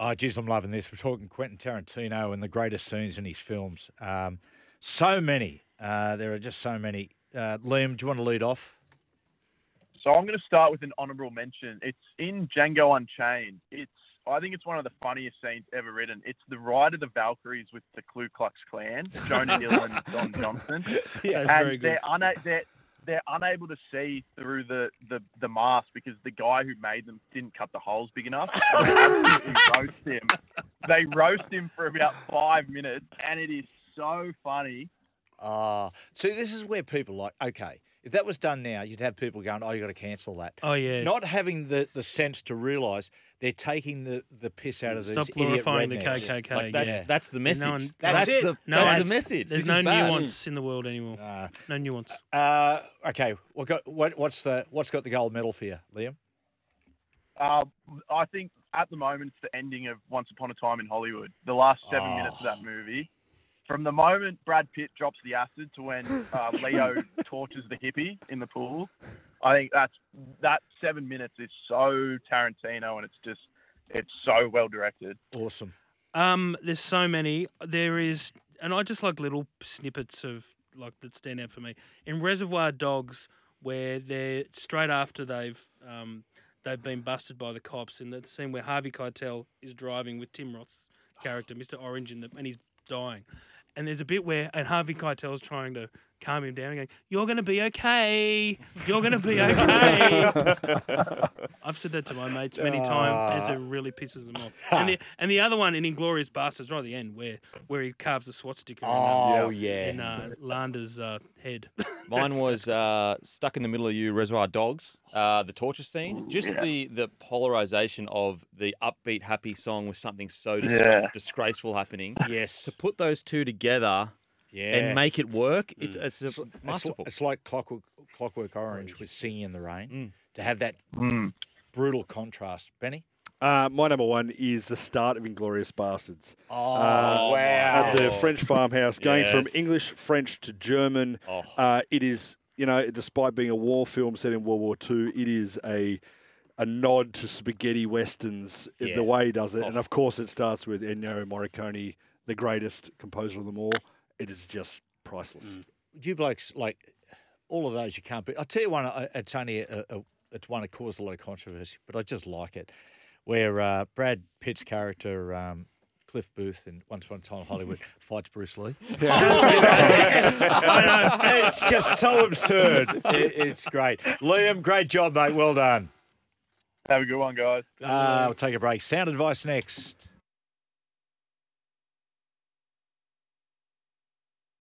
Oh, geez, I'm loving this. We're talking Quentin Tarantino and the greatest scenes in his films. Um, so many. Uh, there are just so many. Uh, Liam, do you want to lead off? So I'm going to start with an honourable mention. It's in Django Unchained. It's I think it's one of the funniest scenes ever written. It's the ride of the Valkyries with the Ku Klux Klan, Jonah Hill and Don Johnson, Yeah, and very good. they're, una- they're they're unable to see through the, the, the mask because the guy who made them didn't cut the holes big enough. They roast him. They roast him for about five minutes, and it is so funny. Ah, see, this is where people like, okay, if that was done now, you'd have people going, oh, you got to cancel that. Oh, yeah. Not having the, the sense to realise they're taking the, the piss out of Stop these idiot glorifying the rednecks. KKK. Like, that's- yeah. that's the No message. one- That's it. the- no that's one- the message. There's This no is bad. nuance in the world anymore. Uh, no nuance. uh, okay, what got, what, what's the what's got the gold medal for you, Liam? Uh, I think at the moment it's the ending of Once Upon a Time in Hollywood. The last seven Oh. minutes of that movie. From the moment Brad Pitt drops the acid to when uh, Leo tortures the hippie in the pool, I think that's that seven minutes is so Tarantino and it's just it's so well directed. Awesome. Um, there's so many. There is, and I just like little snippets of like that stand out for me. In Reservoir Dogs, where they're straight after they've um, they've been busted by the cops, in that scene where Harvey Keitel is driving with Tim Roth's character, Mr. Orange, in the, and he's dying. And there's a bit where, and Harvey Keitel's trying to calm him down, and going, "You're going to be okay. You're going to be okay." I've said that to my mates many times, and it really pisses them off. And the, and the other one in Inglourious Basterds, right at the end, where where he carves the swastika Oh, in, uh, yeah. in uh, Landa's uh, head. Mine That's- was uh, stuck in the middle of you, Reservoir Dogs, uh, the torture scene. Just Yeah. the the polarization of the upbeat, happy song with something so dis- Yeah. disgraceful happening. Yes. To put those two together Yeah. and make it work, it's it's, a It's, it's, masterful. it's like Clockwork, Clockwork Orange with Singing in the Rain. Mm. To have that brutal contrast. Benny? Uh, my number one is the start of Inglourious Basterds. Oh, Uh, wow. The French farmhouse, going from English, French to German. Oh. Uh, it is, you know, despite being a war film set in World War II, it is a a nod to spaghetti westerns Yeah. the way he does it. Oh. And of course, it starts with Ennio Morricone, the greatest composer of them all. It is just priceless. you blokes like all of those you can't beat. I'll tell you one. uh, It's only a, a, it's one that caused a lot of controversy, but I just like it. Where uh, Brad Pitt's character um, Cliff Booth in Once Upon a Time in Hollywood fights Bruce Lee. I know it's just so absurd. It, it's great. Liam, great job, mate. Well done. Have a good one, guys. Uh, we'll take a break. Sound advice next.